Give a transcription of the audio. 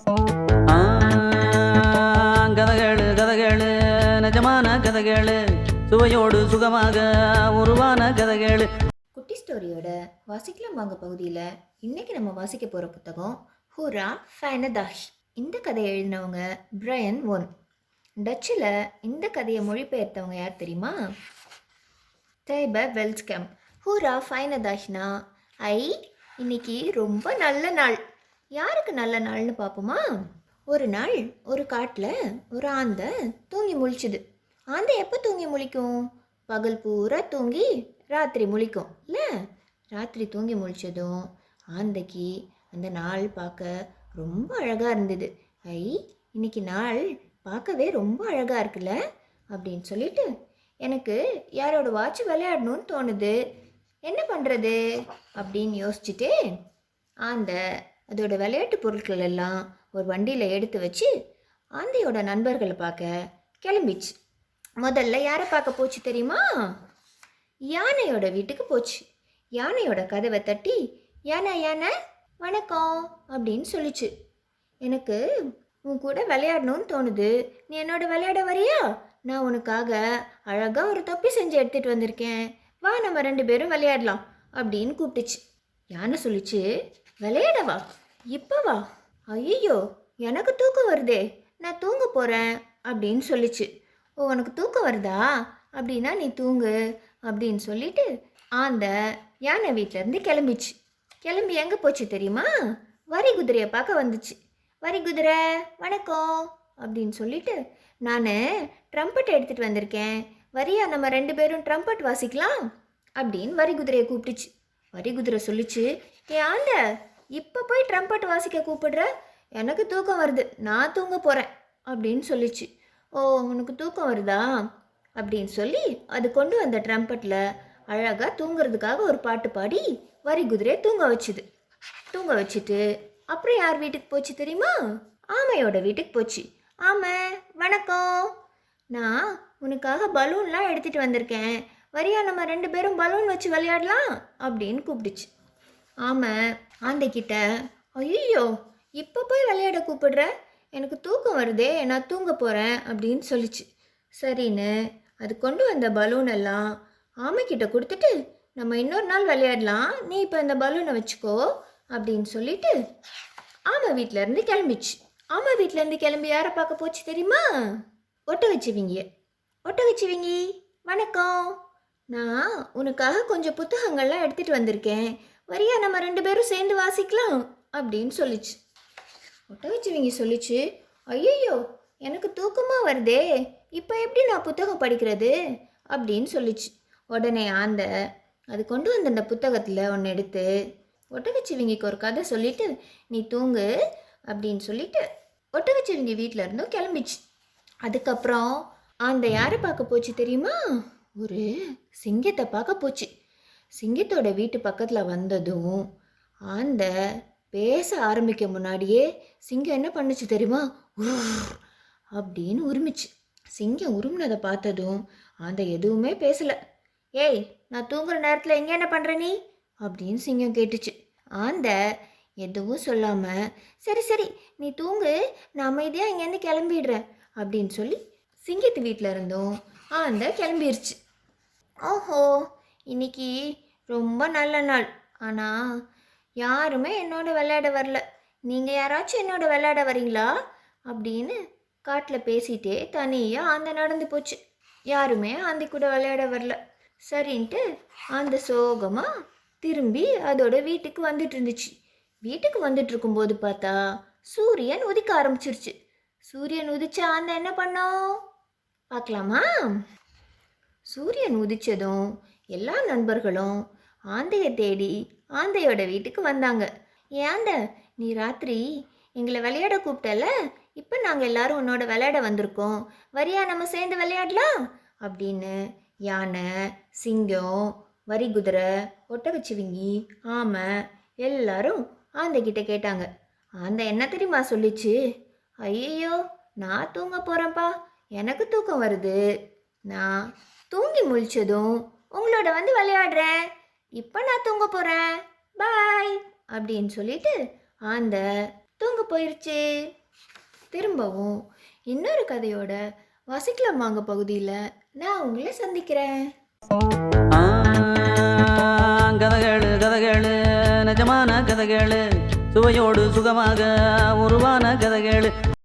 ஆ, கதகளு கதகளு நிஜமான கதகளு சுவையோடு சுகமாக உருவான கதகளு. குட்டி ஸ்டோரியோட வாசிக்கலாம் வாங்க பகுதியில். இன்னைக்கு நம்ம வாசிக்க போகிற புத்தகம் ஹூரா ஃபைனதாஷ். இந்த கதையை எழுதினவங்க பிரையன் ஒன். டச்சில் இந்த கதையை மொழிபெயர்த்தவங்க யார் தெரியுமா? தேப வெல்ஸ்கேம். ஹூரா ஃபைனதாஷ்னா ஐ இன்னைக்கு ரொம்ப நல்ல நாள். யாருக்கு நல்ல நாள்னு பார்ப்போமா ஒரு நாள் ஒரு காட்டில் ஒரு ஆந்தை தூங்கி முழிச்சுது. ஆந்தை எப்போ தூங்கி முழிக்கும்? பகல் பூரா தூங்கி ராத்திரி முழிக்கும் இல்லை? ராத்திரி தூங்கி முழிச்சதும் ஆந்தைக்கு அந்த நாள் பார்க்க ரொம்ப அழகாக இருந்தது. ஐ இன்னைக்கு நாள் பார்க்கவே ரொம்ப அழகாக இருக்குல்ல? அப்படின்னு சொல்லிட்டு எனக்கு யாரோட வாட்ச் விளையாடணும்னு தோணுது. என்ன பண்ணுறது அப்படின்னு யோசிச்சுட்டு ஆந்தை அதோட விளையாட்டு பொருட்கள் எல்லாம் ஒரு வண்டியில் எடுத்து வச்சு ஆந்தையோட நண்பர்களை பார்க்க கிளம்பிச்சு. முதல்ல யாரை பார்க்க போச்சு தெரியுமா? யானையோட வீட்டுக்கு போச்சு. யானையோட கதவை தட்டி யானை யானை வணக்கம் அப்படின்னு சொல்லிச்சு. எனக்கு உன் கூட விளையாடணும்னு தோணுது. நீ என்னோட விளையாட வரியா? நான் உனக்காக அழகாக ஒரு தொப்பி செஞ்சு எடுத்துகிட்டு வந்திருக்கேன். வா நம்ம ரெண்டு பேரும் விளையாடலாம் அப்படின்னு கூப்பிட்டுச்சு. யானை சொல்லிச்சு விளையாடவா? இப்போ வா ஐயோ எனக்கு தூக்கம் வருதே. நான் தூங்க போகிறேன் அப்படின்னு சொல்லிச்சு. ஓ உனக்கு தூக்கம் வருதா? அப்படின்னா நீ தூங்கு அப்படின்னு சொல்லிட்டு ஆந்த யானை வீட்டிலேருந்து கிளம்பிச்சு. கிளம்பி எங்கே போச்சு தெரியுமா? வரி குதிரையை பார்க்க வந்துச்சு. வரி குதிரை வணக்கம் அப்படின்னு சொல்லிட்டு நான் ட்ரம்பட் எடுத்துகிட்டு வந்திருக்கேன். வரியா நம்ம ரெண்டு பேரும் ட்ரம்பட் வாசிக்கலாம் அப்படின்னு வரி குதிரையை கூப்பிட்டுச்சு. வரி குதிரை சொல்லிச்சு ஏ ஆண்ட இப்போ போய் ட்ரம்பட் வாசிக்க கூப்பிடுற? எனக்கு தூக்கம் வருது. நான் தூங்க போகிறேன் அப்படின்னு சொல்லிச்சு. ஓ உனக்கு தூக்கம் வருதா? அப்படின்னு சொல்லி அது கொண்டு வந்த ட்ரம்பட்டில் அழகாக தூங்குறதுக்காக ஒரு பாட்டு பாடி வரி குதிரையை தூங்க வச்சுது. தூங்க வச்சுட்டு அப்புறம் யார் வீட்டுக்கு போச்சு தெரியுமா? ஆமையோட வீட்டுக்கு போச்சு. ஆமை வணக்கம். நான் உனக்காக பலூன்லாம் எடுத்துகிட்டு வந்திருக்கேன். வரியா நம்ம ரெண்டு பேரும் பலூன் வச்சு விளையாடலாம்? அப்படின்னு கூப்பிடுச்சு. ஆமாம் ஆந்தைக்கிட்ட ஐயோ இப்போ போய் விளையாட கூப்பிடுற? எனக்கு தூக்கம் வருதே நான் தூங்க போகிறேன் அப்படின்னு சொல்லிச்சு. சரின்னு அது கொண்டு வந்த பலூன் எல்லாம் ஆமைக்கிட்ட கொடுத்துட்டு நம்ம இன்னொரு நாள் விளையாடலாம். நீ இப்போ இந்த பலூனை வச்சுக்கோ அப்படின்னு சொல்லிட்டு ஆமை வீட்டிலேருந்து கிளம்பிச்சு. ஆமை வீட்டிலேருந்து கிளம்பி யாரை பார்க்க போச்சு தெரியுமா? ஒட்ட வச்சுவிங்க. ஒட்ட வச்சுவிங்க. வணக்கம். நான் உனக்காக கொஞ்சம் புத்தகங்கள்லாம் எடுத்துகிட்டு வந்திருக்கேன். வரியா நம்ம ரெண்டு பேரும் சேர்ந்து வாசிக்கலாம் அப்படின்னு சொல்லிச்சு. ஒட்டகச்சிவிங்கி சொல்லிச்சு ஐயோ எனக்கு தூக்கமாக வருதே இப்போ எப்படி நான் புத்தகம் படிக்கிறது? அப்படின்னு சொல்லிச்சு. உடனே ஆந்த அது கொண்டு வந்த அந்த புத்தகத்தில் ஒன்று எடுத்து ஒட்டகச்சிவிங்கிக்கு ஒரு கதை சொல்லிட்டு நீ தூங்கு அப்படின்னு சொல்லிட்டு ஒட்டகச்சிவிங்கி வீட்டில் இருந்தும் கிளம்பிச்சு. அதுக்கப்புறம் அந்த யாரை பார்க்க போச்சு தெரியுமா? ஒரு சிங்கத்தை பார்க்க போச்சு. சிங்கத்தோட வீட்டு பக்கத்தில் வந்ததும் ஆந்த பேச ஆரம்பிக்க முன்னாடியே சிங்கம் என்ன பண்ணுச்சு தெரியுமா? அப்படின்னு உருமிச்சு. சிங்கம் உருமினதை பார்த்ததும் அந்த எதுவுமே பேசலை. ஏய் நான் தூங்குற நேரத்தில் எங்கே என்ன பண்ணுற நீ? அப்படின்னு சிங்கம் கேட்டுச்சு. ஆந்த எதுவும் சொல்லாமல் சரி சரி நீ தூங்கு நான் அமைதியாக இங்கேருந்து கிளம்பிடுறேன் அப்படின்னு சொல்லி சிங்கத்து வீட்டில் இருந்தும் ஆந்த கிளம்பிருச்சு. ஓஹோ இன்னைக்கு ரொம்ப நல்ல நாள். ஆனால் யாருமே என்னோட விளையாட வரல. நீங்கள் யாராச்சும் என்னோட விளையாட வரீங்களா? அப்படின்னு காட்டில் பேசிட்டே தனியாக அந்த நடந்து போச்சு. யாருமே அந்த கூட விளையாட வரல. சரின்ட்டு அந்த சோகமாக திரும்பி அதோட வீட்டுக்கு வந்துட்டு இருந்துச்சு. வீட்டுக்கு வந்துட்டு இருக்கும்போது பார்த்தா சூரியன் உதிக்க ஆரம்பிச்சிருச்சு. சூரியன் உதிச்ச ஆந்த என்ன பண்ணோம். பார்க்கலாமா? சூரியன் உதிச்சதும் எல்லா நண்பர்களும் ஆந்தையை தேடி ஆந்தையோட வீட்டுக்கு வந்தாங்க. ஏன் ஆந்த நீ ராத்திரி எங்களை விளையாட கூப்பிட்டல? இப்போ நாங்கள் எல்லாரும் உன்னோட விளையாட வந்திருக்கோம். வரியா நம்ம சேர்ந்து விளையாடலாம்? அப்படின்னு யானை சிங்கம் வரி குதிரை ஒட்டகச்சிவிங்கி ஆமை எல்லாரும் ஆந்தைக்கிட்ட கேட்டாங்க. ஆந்தை என்ன தெரியுமா சொல்லிச்சு? ஐயோ நான் தூங்க போகிறேன்ப்பா எனக்கு தூக்கம் வருது. நான் தூங்கி முழிச்சதும் உங்களோட வந்து விளையாடுறேன். இப்போ நான் தூங்க போகிறேன் பாய் அப்படின்னு சொல்லிட்டு அந்த தூங்க போயிடுச்சு திரும்பவும் இன்னொரு கதையோட வசிக்கலாம் வாங்க பகுதியில் நான் உங்களை சந்திக்கிறேன். கதகளு கதகளு நிஜமான கதைகளு. சுவையோடு சுகமாக உருவான கதகளு.